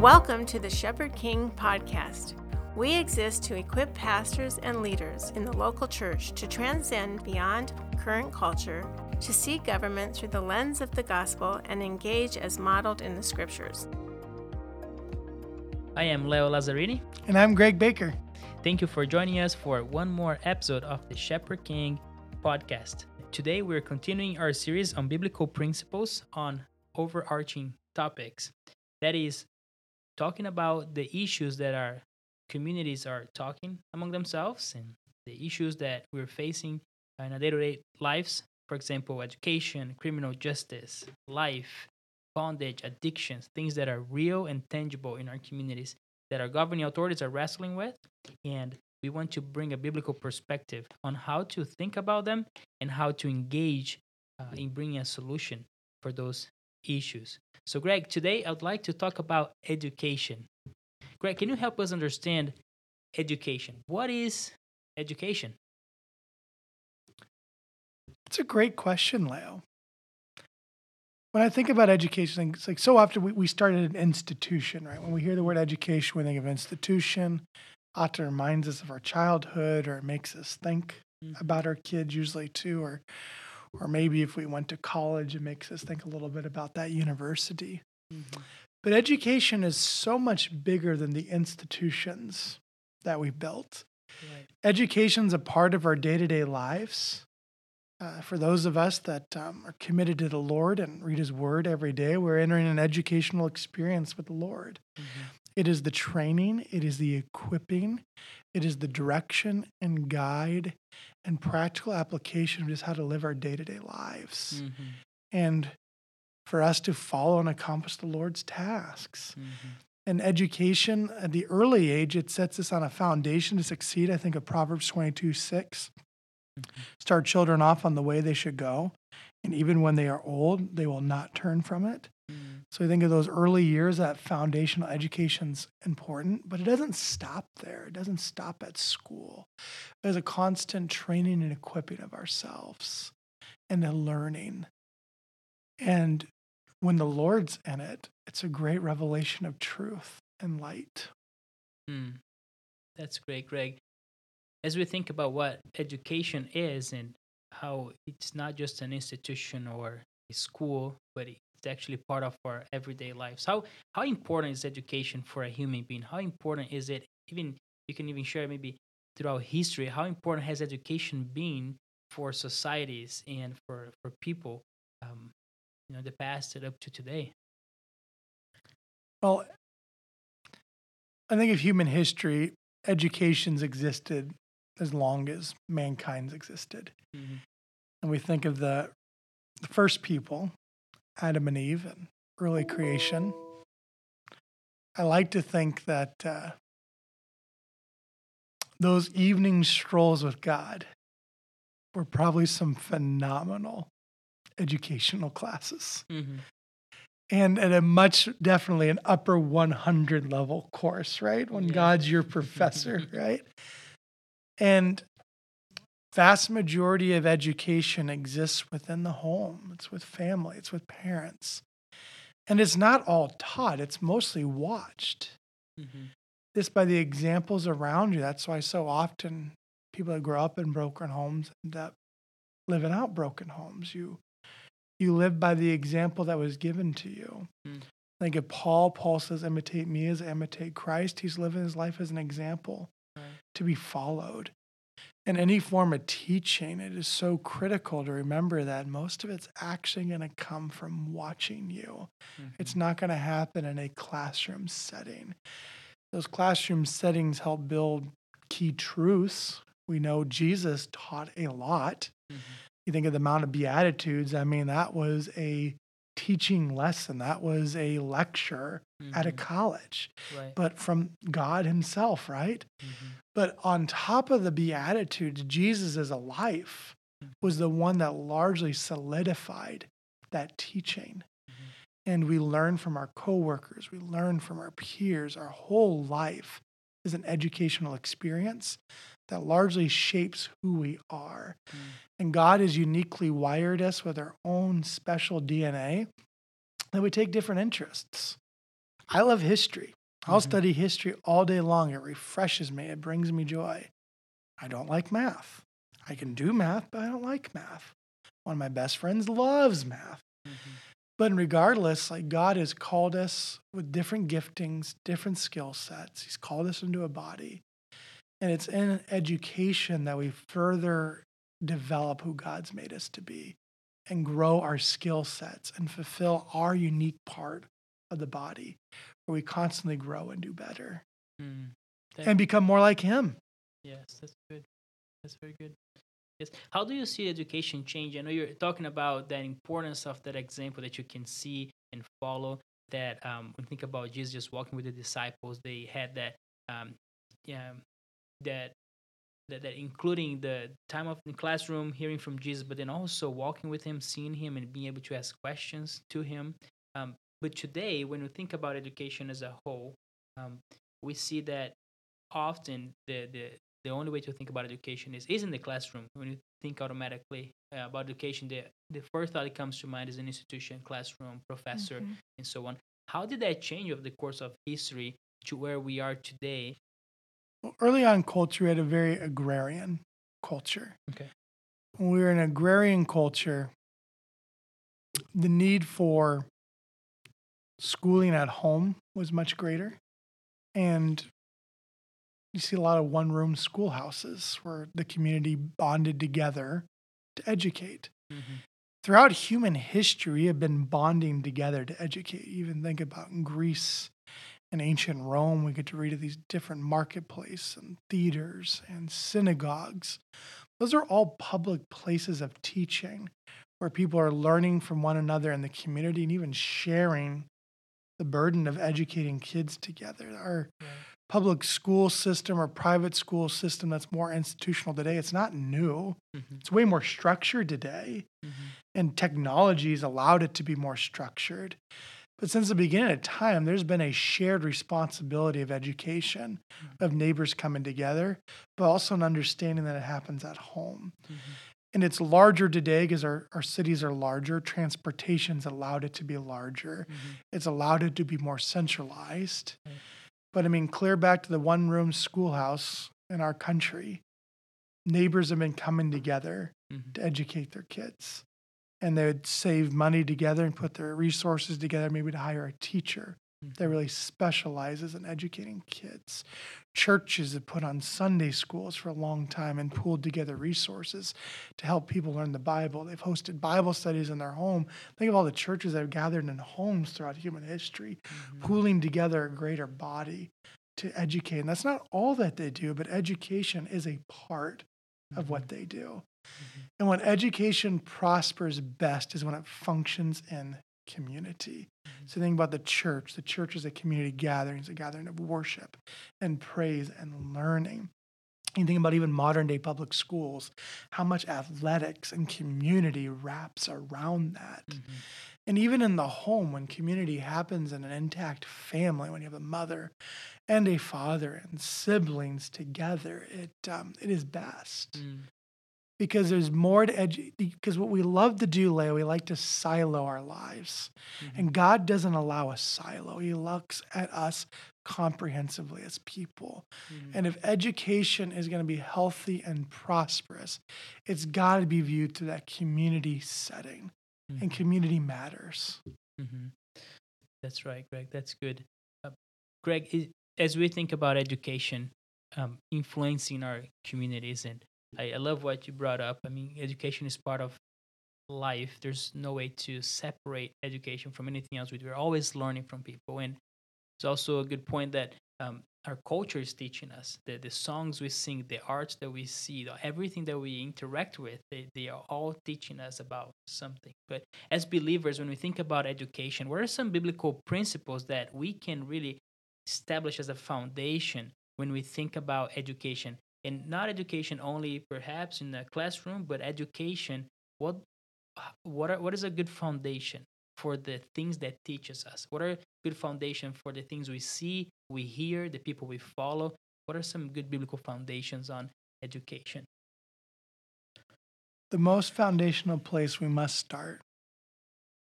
Welcome to the Shepherd King podcast. We exist to equip pastors and leaders in the local church to transcend beyond current culture, to see government through the lens of the gospel, and engage as modeled in the scriptures. I am Leo Lazzarini. And I'm Greg Baker. Thank you for joining us for one more episode of the Shepherd King podcast. Today, we're continuing our series on biblical principles on overarching topics. That is, talking about the issues that our communities are talking among themselves and the issues that we're facing in our day-to-day lives. For example education criminal justice life bondage addictions things that are real and tangible in our communities that our governing authorities are wrestling with. And we want to bring a biblical perspective on how to think about them and how to engage uh, in bringing a solution for those issues so greg today i would like to talk about education Greg, can you help us understand education? What is education? It's a great question, Leo. When I think about education, it's like so often we, we start at an institution, right? When we hear the word education, we think of institution. Often reminds us of our childhood or it makes us think mm-hmm. about our kids usually too, or or maybe if we went to college, it makes us think a little bit about that university. Mm-hmm. But education is so much bigger than the institutions that we built. Right. Education's a part of our day to day lives. Uh, for those of us that um, are committed to the Lord and read His Word every day, we're entering an educational experience with the Lord. Mm-hmm. It is the training, it is the equipping, it is the direction and guide and practical application of just how to live our day to day lives. Mm-hmm. And for us to follow and accomplish the Lord's tasks. Mm-hmm. And education at the early age, it sets us on a foundation to succeed. I think of Proverbs 22 6. Mm-hmm. Start children off on the way they should go. And even when they are old, they will not turn from it. Mm-hmm. So I think of those early years, that foundational education's important, but it doesn't stop there. It doesn't stop at school. There's a constant training and equipping of ourselves and a learning. And when the Lord's in it, it's a great revelation of truth and light. Hmm. That's great, Greg. As we think about what education is and how it's not just an institution or a school, but it's actually part of our everyday lives. How how important is education for a human being? How important is it? Even you can even share maybe throughout history. How important has education been for societies and for for people? Um, you know the past and up to today well i think of human history education's existed as long as mankind's existed mm-hmm. and we think of the, the first people adam and eve and early creation i like to think that uh, those evening strolls with god were probably some phenomenal educational classes. Mm-hmm. And at a much definitely an upper 100 level course, right? When yeah. God's your professor, right? And vast majority of education exists within the home. It's with family, it's with parents. And it's not all taught, it's mostly watched. Mm-hmm. This by the examples around you. That's why so often people that grow up in broken homes end up living out broken homes. You you live by the example that was given to you. Mm. Like if Paul, Paul says, imitate me as I imitate Christ. He's living his life as an example right. to be followed. In any form of teaching, it is so critical to remember that most of it's actually going to come from watching you. Mm-hmm. It's not going to happen in a classroom setting. Those classroom settings help build key truths. We know Jesus taught a lot. Mm-hmm you think of the Mount of Beatitudes, I mean, that was a teaching lesson, that was a lecture mm-hmm. at a mm-hmm. college, right. but from God Himself, right? But on top of the Beatitudes, Jesus as a life mm-hmm. was the one that largely solidified that teaching. Mm-hmm. And we learn from our coworkers, we learn from our peers, our whole life is an educational experience that largely shapes who we are. Mm. And God has uniquely wired us with our own special DNA that we take different interests. I love history. I'll Mhm. study history all day long. It refreshes me, it brings me joy. I don't like math. I can do math, but I don't like math. One of my best friends loves math. Mhm. But regardless, like God has called us with different giftings, different skill sets. He's called us into a body. And it's in education that we further develop who God's made us to be and grow our skill sets and fulfill our unique part of the body where we constantly grow and do better Mm. and become more like Him. Yes, that's good. That's very good. Yes. How do you see education change? I know you're talking about that importance of that example that you can see and follow. That um, when think about Jesus just walking with the disciples, they had that, um, yeah, that, that, that including the time of the classroom, hearing from Jesus, but then also walking with him, seeing him, and being able to ask questions to him. Um, but today, when we think about education as a whole, um, we see that often the, the the only way to think about education is is in the classroom. When you think automatically uh, about education, the the first thought that comes to mind is an institution, classroom, professor, Mhm. and so on. How did that change over the course of history to where we are today? Well, early on culture, we had a very agrarian culture. Okay. When we were in an agrarian culture, the need for schooling at home was much greater. And you see a lot of one room schoolhouses where the community bonded together to educate. Mm-hmm. Throughout human history, we have been bonding together to educate. You even think about in Greece and ancient Rome, we get to read of these different marketplace and theaters and synagogues. Those are all public places of teaching where people are learning from one another in the community and even sharing the burden of educating kids together. Our Right. public school system or private school system that's more institutional today, it's not new. Mm-hmm. It's way more structured today Mm-hmm. and technology's allowed it to be more structured. But since the beginning of time, there's been a shared responsibility of education, of neighbors coming together, but also an understanding that it happens at home. Mm-hmm. And it's larger today because our, our cities are larger. Transportation's allowed it to be larger. Mm-hmm. It's allowed it to be more centralized. Right. But I mean, clear back to the one room schoolhouse in our country, neighbors have been coming together Mm-hmm. to educate their kids. And they would save money together and put their resources together, maybe to hire a teacher that really specializes in educating kids. Churches have put on Sunday schools for a long time and pooled together resources to help people learn the Bible. They've hosted Bible studies in their home. Think of all the churches that have gathered in homes throughout human history, Mm-hmm. pooling together a greater body to educate. And that's not all that they do, but education is a part of what they do. Mhm. And when education prospers best is when it functions in community. So think about the church. The church is a community gathering, it's a gathering of worship and praise and learning. You think about even modern day public schools, how much athletics and community wraps around that. Mhm. And even in the home, when community happens in an intact family, when you have a mother and a father and siblings together, it um, it is best Mm. Because there's more to edu- because what we love to do Leo, we like to silo our lives Mhm. and god doesn't allow a silo he looks at us comprehensively as people Mhm. and if education is going to be healthy and prosperous it's got to be viewed through that community setting and Mhm. community matters hmm That's right, Greg. That's good. Uh, Greg, i as we think about education um, influencing our communities, and I, I love what you brought up. I mean, education is part of life. There's no way to separate education from anything else. We're always learning from people, and it's also a good point that um, our culture is teaching us. The the songs we sing, the arts that we see, the, everything that we interact with, they, they are all teaching us about something. But as believers, when we think about education, what are some biblical principles that we can really establish as a foundation when we think about education? And not education only perhaps in the classroom, but education. What what are, what is a good foundation for the things that teaches us? What are good foundation for the things we see, we hear, the people we follow? What are some good biblical foundations on education? the most foundational place we must start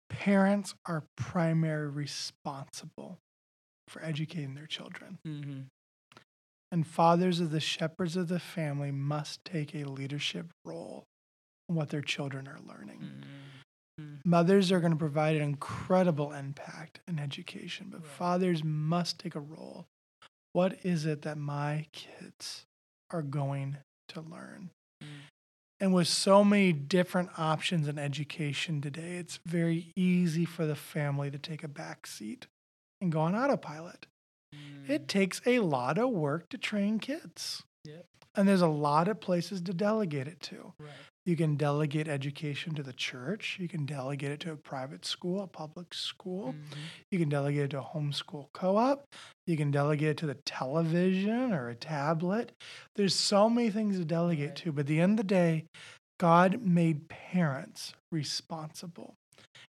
parents are primary responsible for educating their children. Mm-hmm. And fathers of the shepherds of the family must take a leadership role in what their children are learning. Mm-hmm. Mothers are going to provide an incredible impact in education, but right. fathers must take a role. What is it that my kids are going to learn? Mm. And with so many different options in education today, it's very easy for the family to take a back seat and go on autopilot. Mm. It takes a lot of work to train kids. Yep. And there's a lot of places to delegate it to. Right. You can delegate education to the church. You can delegate it to a private school, a public school. Mm-hmm. You can delegate it to a homeschool co op. You can delegate it to the television or a tablet. There's so many things to delegate right. to. But at the end of the day, God made parents responsible.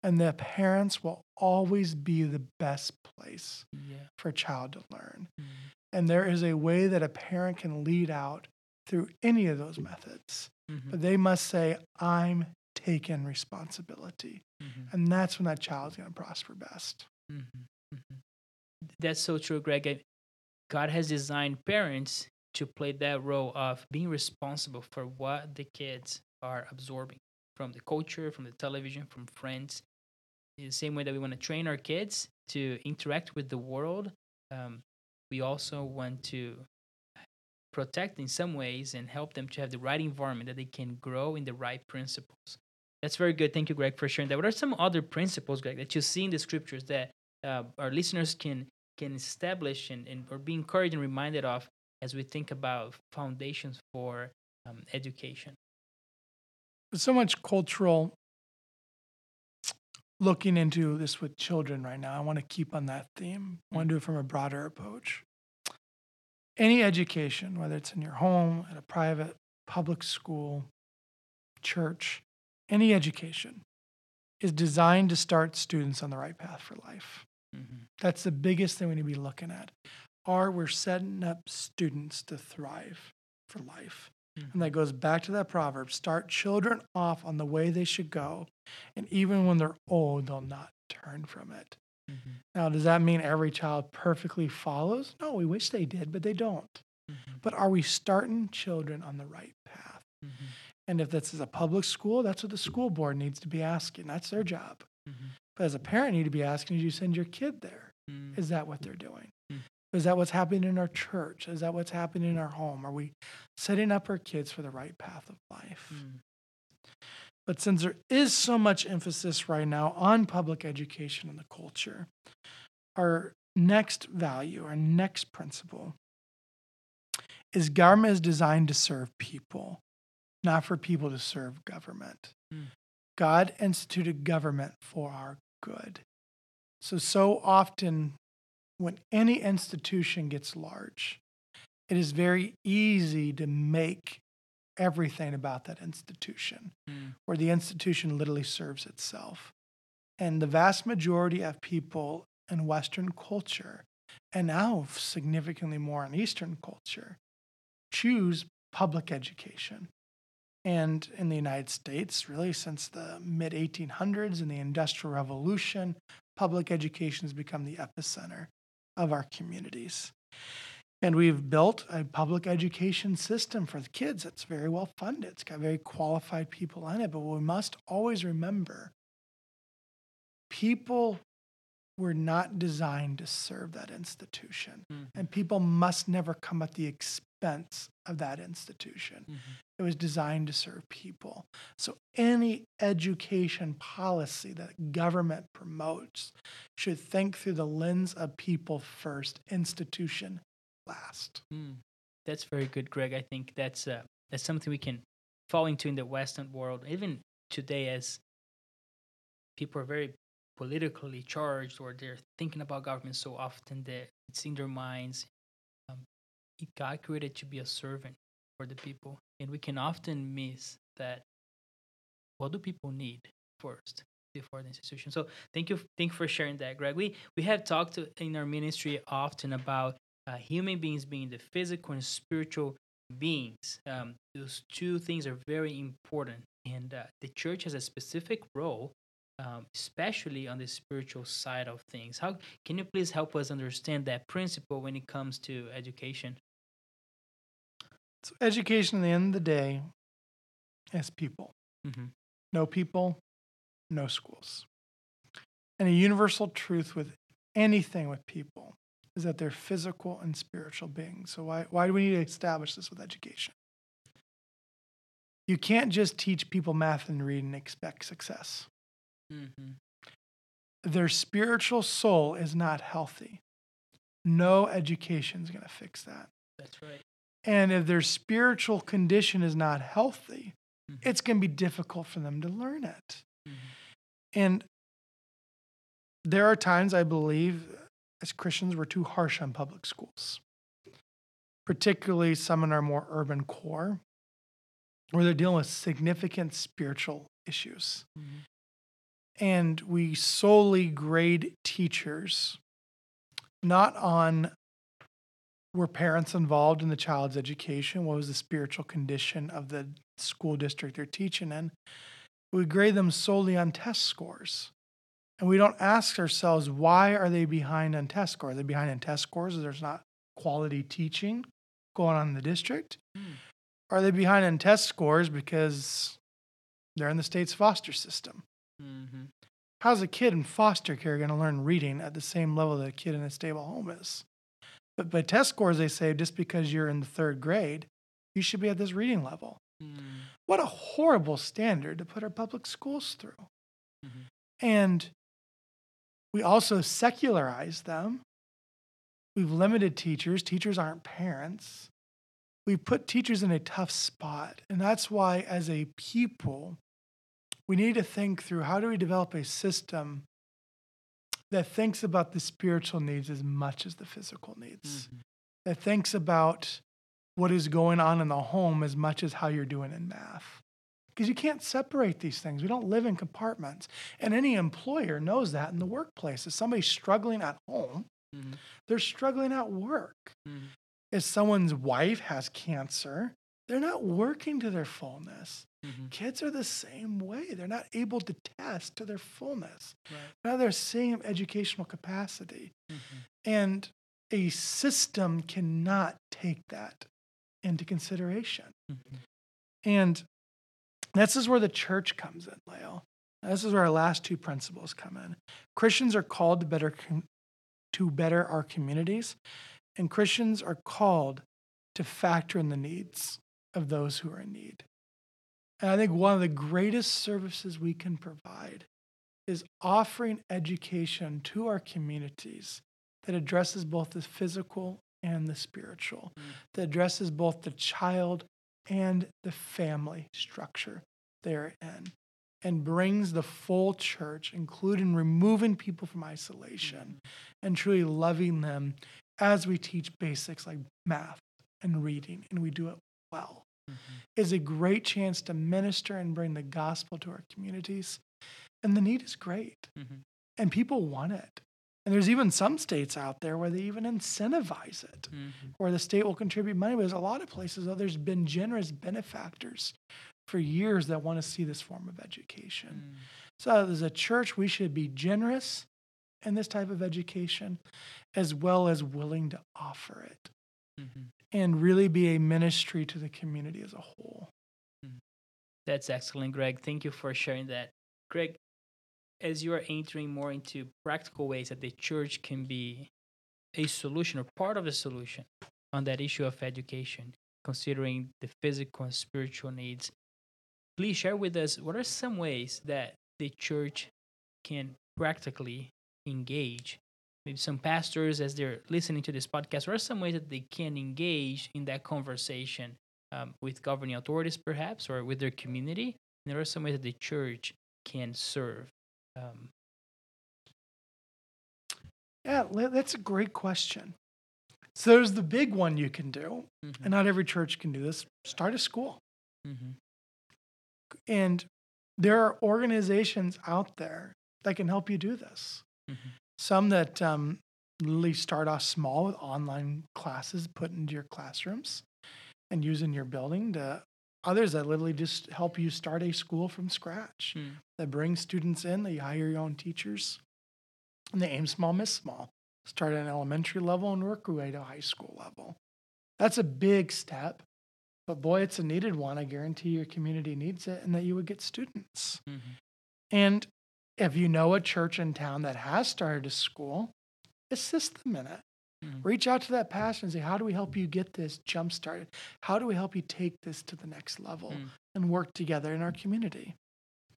And the parents will always be the best place yeah. for a child to learn. Mm-hmm. And there is a way that a parent can lead out through any of those methods. Mm-hmm. But they must say, I'm taking responsibility. Mm-hmm. And that's when that child's going to prosper best. Mm-hmm. Mm-hmm. That's so true, Greg. God has designed parents to play that role of being responsible for what the kids are absorbing from the culture, from the television, from friends. In the same way that we want to train our kids to interact with the world, um, we also want to protect in some ways and help them to have the right environment that they can grow in the right principles. That's very good. Thank you, Greg, for sharing that. What are some other principles, Greg, that you see in the scriptures that uh, our listeners can can establish and, and or be encouraged and reminded of as we think about foundations for um, education? There's so much cultural looking into this with children right now. I want to keep on that theme. I want to do it from a broader approach any education, whether it's in your home, at a private, public school, church, any education is designed to start students on the right path for life. Mm-hmm. That's the biggest thing we need to be looking at. Are we're setting up students to thrive for life? And that goes back to that proverb start children off on the way they should go. And even when they're old, they'll not turn from it. Mm-hmm. Now, does that mean every child perfectly follows? No, we wish they did, but they don't. Mm-hmm. But are we starting children on the right path? Mm-hmm. And if this is a public school, that's what the school board needs to be asking. That's their job. Mm-hmm. But as a parent, you need to be asking, did you send your kid there? Mm. Is that what they're doing? Is that what's happening in our church? Is that what's happening in our home? Are we setting up our kids for the right path of life? Mm. But since there is so much emphasis right now on public education and the culture, our next value, our next principle is government is designed to serve people, not for people to serve government. Mm. God instituted government for our good. So, so often when any institution gets large, it is very easy to make everything about that institution, mm. where the institution literally serves itself. And the vast majority of people in Western culture, and now significantly more in Eastern culture, choose public education. And in the United States, really since the mid 1800s and the Industrial Revolution, public education has become the epicenter of our communities. And we've built a public education system for the kids that's very well funded. It's got very qualified people in it. But we must always remember people were not designed to serve that institution. Mm-hmm. And people must never come at the expense of that institution. Mm-hmm. It was designed to serve people. So any education policy that government promotes should think through the lens of people first, institution last. Mm, that's very good, Greg. I think that's uh, that's something we can fall into in the Western world, even today, as people are very politically charged or they're thinking about government so often that it's in their minds. Um, God created to be a servant for the people, and we can often miss that. What do people need first? before the institution. So thank you, thank you for sharing that, Greg. We we have talked in our ministry often about uh, human beings being the physical and spiritual beings. Um, those two things are very important, and uh, the church has a specific role um, especially on the spiritual side of things. How can you please help us understand that principle when it comes to education? So, education, at the end of the day, is people. Mm-hmm. No people, no schools. And a universal truth with anything with people is that they're physical and spiritual beings. So, why, why do we need to establish this with education? You can't just teach people math and read and expect success. Mm-hmm. Their spiritual soul is not healthy. No education is going to fix that. That's right. And if their spiritual condition is not healthy, mm-hmm. it's going to be difficult for them to learn it. Mm-hmm. And there are times I believe as Christians we're too harsh on public schools, particularly some in our more urban core, where they're dealing with significant spiritual issues. Mm-hmm and we solely grade teachers not on were parents involved in the child's education what was the spiritual condition of the school district they're teaching in. We grade them solely on test scores. And we don't ask ourselves why are they behind on test scores? Are they behind on test scores Is there's not quality teaching going on in the district? Mm. are they behind on test scores because they're in the state's foster system Mm-hmm. How's a kid in foster care going to learn reading at the same level that a kid in a stable home is? But by test scores, they say just because you're in the third grade, you should be at this reading level. Mm. What a horrible standard to put our public schools through. Mm-hmm. And we also secularize them. We've limited teachers. Teachers aren't parents. We put teachers in a tough spot. And that's why, as a people, we need to think through how do we develop a system that thinks about the spiritual needs as much as the physical needs, mm-hmm. that thinks about what is going on in the home as much as how you're doing in math. Because you can't separate these things. We don't live in compartments. And any employer knows that in the workplace. If somebody's struggling at home, mm-hmm. they're struggling at work. Mm-hmm. If someone's wife has cancer, they're not working to their fullness. Mm-hmm. Kids are the same way. They're not able to test to their fullness. Right. Now their same educational capacity. Mm-hmm. And a system cannot take that into consideration. Mm-hmm. And this is where the church comes in, Leo. This is where our last two principles come in. Christians are called to better com- to better our communities, and Christians are called to factor in the needs of those who are in need. And I think one of the greatest services we can provide is offering education to our communities that addresses both the physical and the spiritual, mm. that addresses both the child and the family structure they're in, and brings the full church, including removing people from isolation mm. and truly loving them as we teach basics like math and reading, and we do it well mm-hmm. is a great chance to minister and bring the gospel to our communities. And the need is great. Mm-hmm. And people want it. And there's even some states out there where they even incentivize it, mm-hmm. where the state will contribute money. But there's a lot of places, though, there's been generous benefactors for years that want to see this form of education. Mm. So, as a church, we should be generous in this type of education as well as willing to offer it. Mm-hmm and really be a ministry to the community as a whole. Hmm. That's excellent, Greg. Thank you for sharing that. Greg, as you are entering more into practical ways that the church can be a solution or part of a solution on that issue of education, considering the physical and spiritual needs, please share with us what are some ways that the church can practically engage maybe some pastors as they're listening to this podcast what are some ways that they can engage in that conversation um, with governing authorities perhaps or with their community and there are some ways that the church can serve um, yeah that's a great question so there's the big one you can do mm-hmm. and not every church can do this start a school mm-hmm. and there are organizations out there that can help you do this mm-hmm. Some that um, literally start off small with online classes put into your classrooms and use in your building to others that literally just help you start a school from scratch mm. that brings students in, they hire your own teachers, and they aim small, miss small. Start at an elementary level and work your way to high school level. That's a big step, but boy, it's a needed one. I guarantee your community needs it and that you would get students. Mm-hmm. And if you know a church in town that has started a school, assist them in it. Mm-hmm. Reach out to that pastor and say, How do we help you get this jump started? How do we help you take this to the next level mm-hmm. and work together in our community?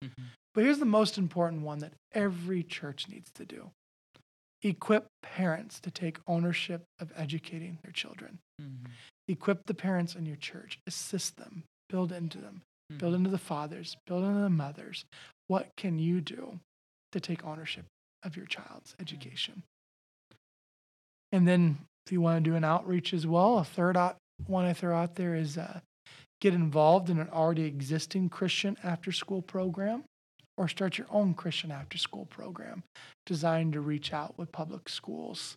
Mm-hmm. But here's the most important one that every church needs to do equip parents to take ownership of educating their children. Mm-hmm. Equip the parents in your church, assist them, build into them, mm-hmm. build into the fathers, build into the mothers. What can you do to take ownership of your child's education? And then if you want to do an outreach as well, a third one I throw out there is uh, get involved in an already existing Christian after school program or start your own Christian after school program designed to reach out with public schools.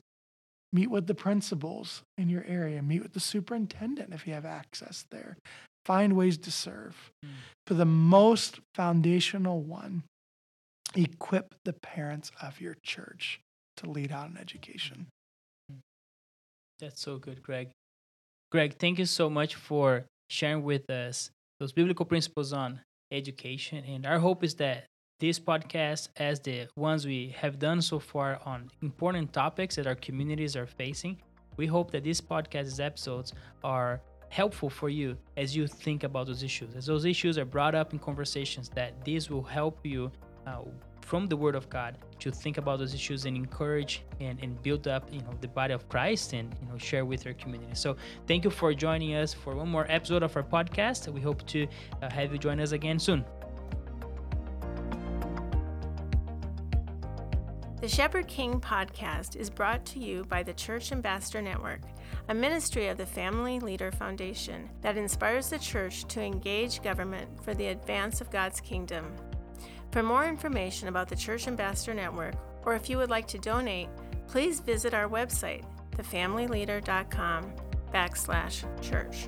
Meet with the principals in your area, meet with the superintendent if you have access there. Find ways to serve. Mm. For the most foundational one, equip the parents of your church to lead out an education. That's so good, Greg. Greg, thank you so much for sharing with us those biblical principles on education. And our hope is that this podcast, as the ones we have done so far on important topics that our communities are facing, we hope that these podcast episodes are helpful for you as you think about those issues. As those issues are brought up in conversations, that this will help you uh, from the Word of God to think about those issues and encourage and, and build up, you know, the body of Christ and you know share with our community. So thank you for joining us for one more episode of our podcast. We hope to uh, have you join us again soon. The Shepherd King podcast is brought to you by the Church Ambassador Network, a ministry of the Family Leader Foundation that inspires the church to engage government for the advance of God's kingdom. For more information about the Church Ambassador Network, or if you would like to donate, please visit our website, thefamilyleader.com backslash church.